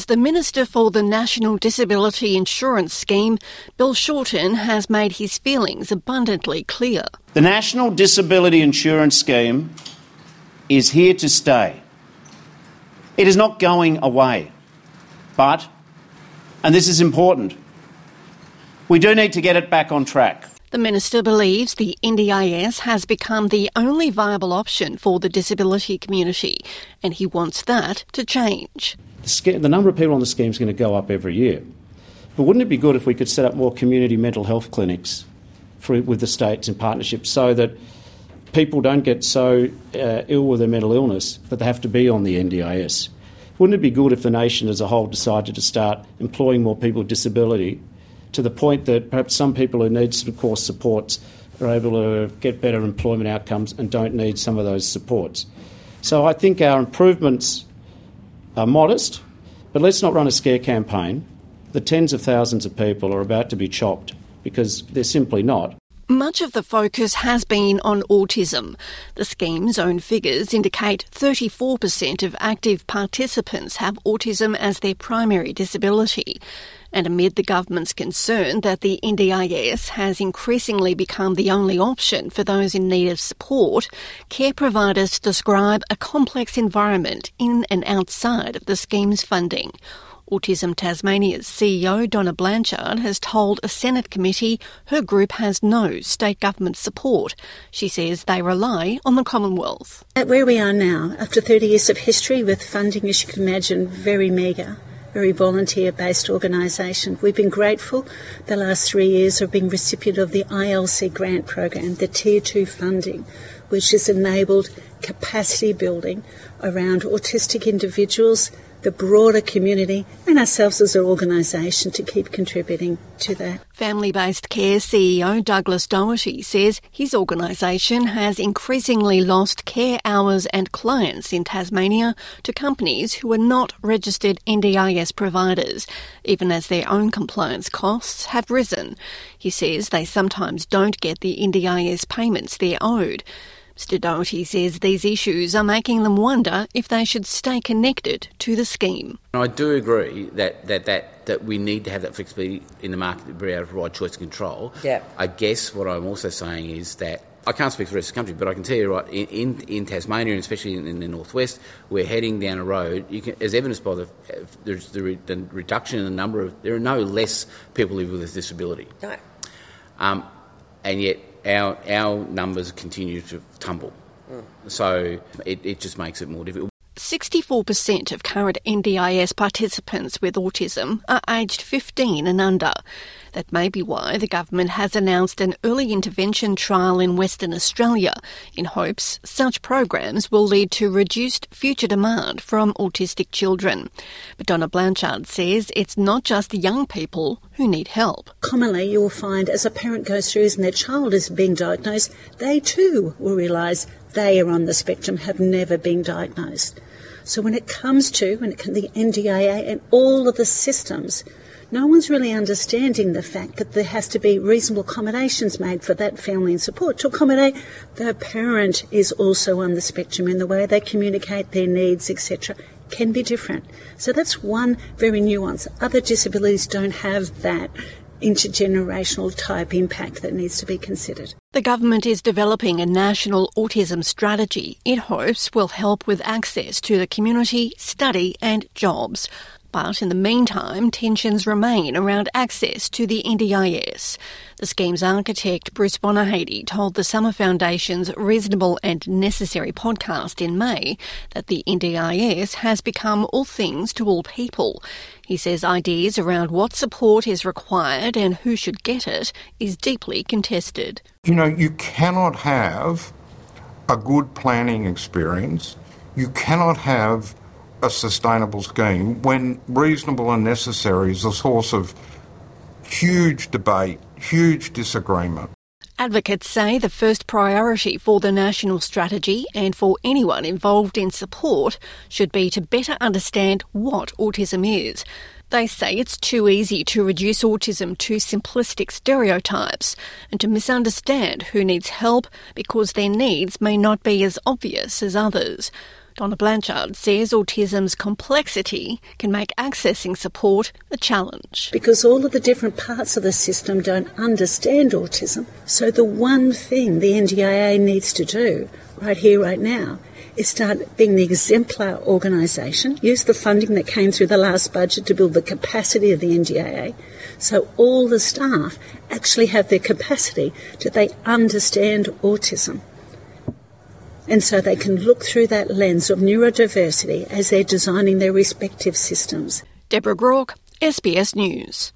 As the Minister for the National Disability Insurance Scheme, Bill Shorten has made his feelings abundantly clear. The National Disability Insurance Scheme is here to stay. It is not going away. But, and this is important, we do need to get it back on track. The Minister believes the NDIS has become the only viable option for the disability community, and he wants that to change. The number of people on the scheme is going to go up every year. But wouldn't it be good if we could set up more community mental health clinics for, with the states in partnership so that people don't get so uh, ill with their mental illness that they have to be on the NDIS? Wouldn't it be good if the nation as a whole decided to start employing more people with disability to the point that perhaps some people who need some course supports are able to get better employment outcomes and don't need some of those supports. So I think our improvements are modest, but let's not run a scare campaign. The tens of thousands of people are about to be chopped because they're simply not. Much of the focus has been on autism. The scheme's own figures indicate 34% of active participants have autism as their primary disability. And amid the government's concern that the NDIS has increasingly become the only option for those in need of support, care providers describe a complex environment in and outside of the scheme's funding. Autism Tasmania's CEO Donna Blanchard has told a Senate committee her group has no state government support. She says they rely on the Commonwealth. At where we are now, after 30 years of history with funding, as you can imagine, very meagre, very volunteer based organisation. We've been grateful the last three years of being recipient of the ILC grant program, the Tier 2 funding, which has enabled capacity building around autistic individuals the broader community and ourselves as an organisation to keep contributing to that. Family based care CEO Douglas Doherty says his organisation has increasingly lost care hours and clients in Tasmania to companies who are not registered NDIS providers, even as their own compliance costs have risen. He says they sometimes don't get the NDIS payments they're owed. Mr Doherty says these issues are making them wonder if they should stay connected to the scheme. I do agree that, that, that, that we need to have that flexibility in the market to be able to provide choice and control. Yeah. I guess what I'm also saying is that I can't speak for the rest of the country, but I can tell you right in, in, in Tasmania and especially in, in, the northwest, we're heading down a road. Can, as evidenced by the there's the, the, reduction in the number of there are no less people living with a disability. No. Um, and yet our our numbers continue to tumble. Mm. So it, it just makes it more difficult. 64% of current NDIS participants with autism are aged 15 and under. That may be why the government has announced an early intervention trial in Western Australia in hopes such programs will lead to reduced future demand from autistic children. But Donna Blanchard says it's not just young people who need help. Commonly, you'll find as a parent goes through and their child is being diagnosed, they too will realise they are on the spectrum, have never been diagnosed. So when it comes to when it can, the NDIA and all of the systems, no one's really understanding the fact that there has to be reasonable accommodations made for that family and support to accommodate the parent is also on the spectrum in the way they communicate their needs, etc. Can be different. So that's one very nuance. Other disabilities don't have that intergenerational type impact that needs to be considered. The government is developing a national autism strategy it hopes will help with access to the community, study and jobs. But in the meantime, tensions remain around access to the NDIS. The scheme's architect, Bruce Bonyhady, told the Summer Foundation's Reasonable and Necessary podcast in May that the NDIS has become all things to all people. He says ideas around what support is required and who should get it is deeply contested. You know, you cannot have a good planning experience. You cannot have a sustainable scheme when reasonable and necessary is a source of huge debate, huge disagreement. Advocates say the first priority for the national strategy and for anyone involved in support should be to better understand what autism is. They say it's too easy to reduce autism to simplistic stereotypes and to misunderstand who needs help because their needs may not be as obvious as others. Donna Blanchard says autism's complexity can make accessing support a challenge. Because all of the different parts of the system don't understand autism. So the one thing the NDIA needs to do right here, right now, is start being the exemplar organisation, use the funding that came through the last budget to build the capacity of the NDIA, so all the staff actually have their capacity that they understand autism. And so they can look through that lens of neurodiversity as they're designing their respective systems. Deborah Groarke, SBS News.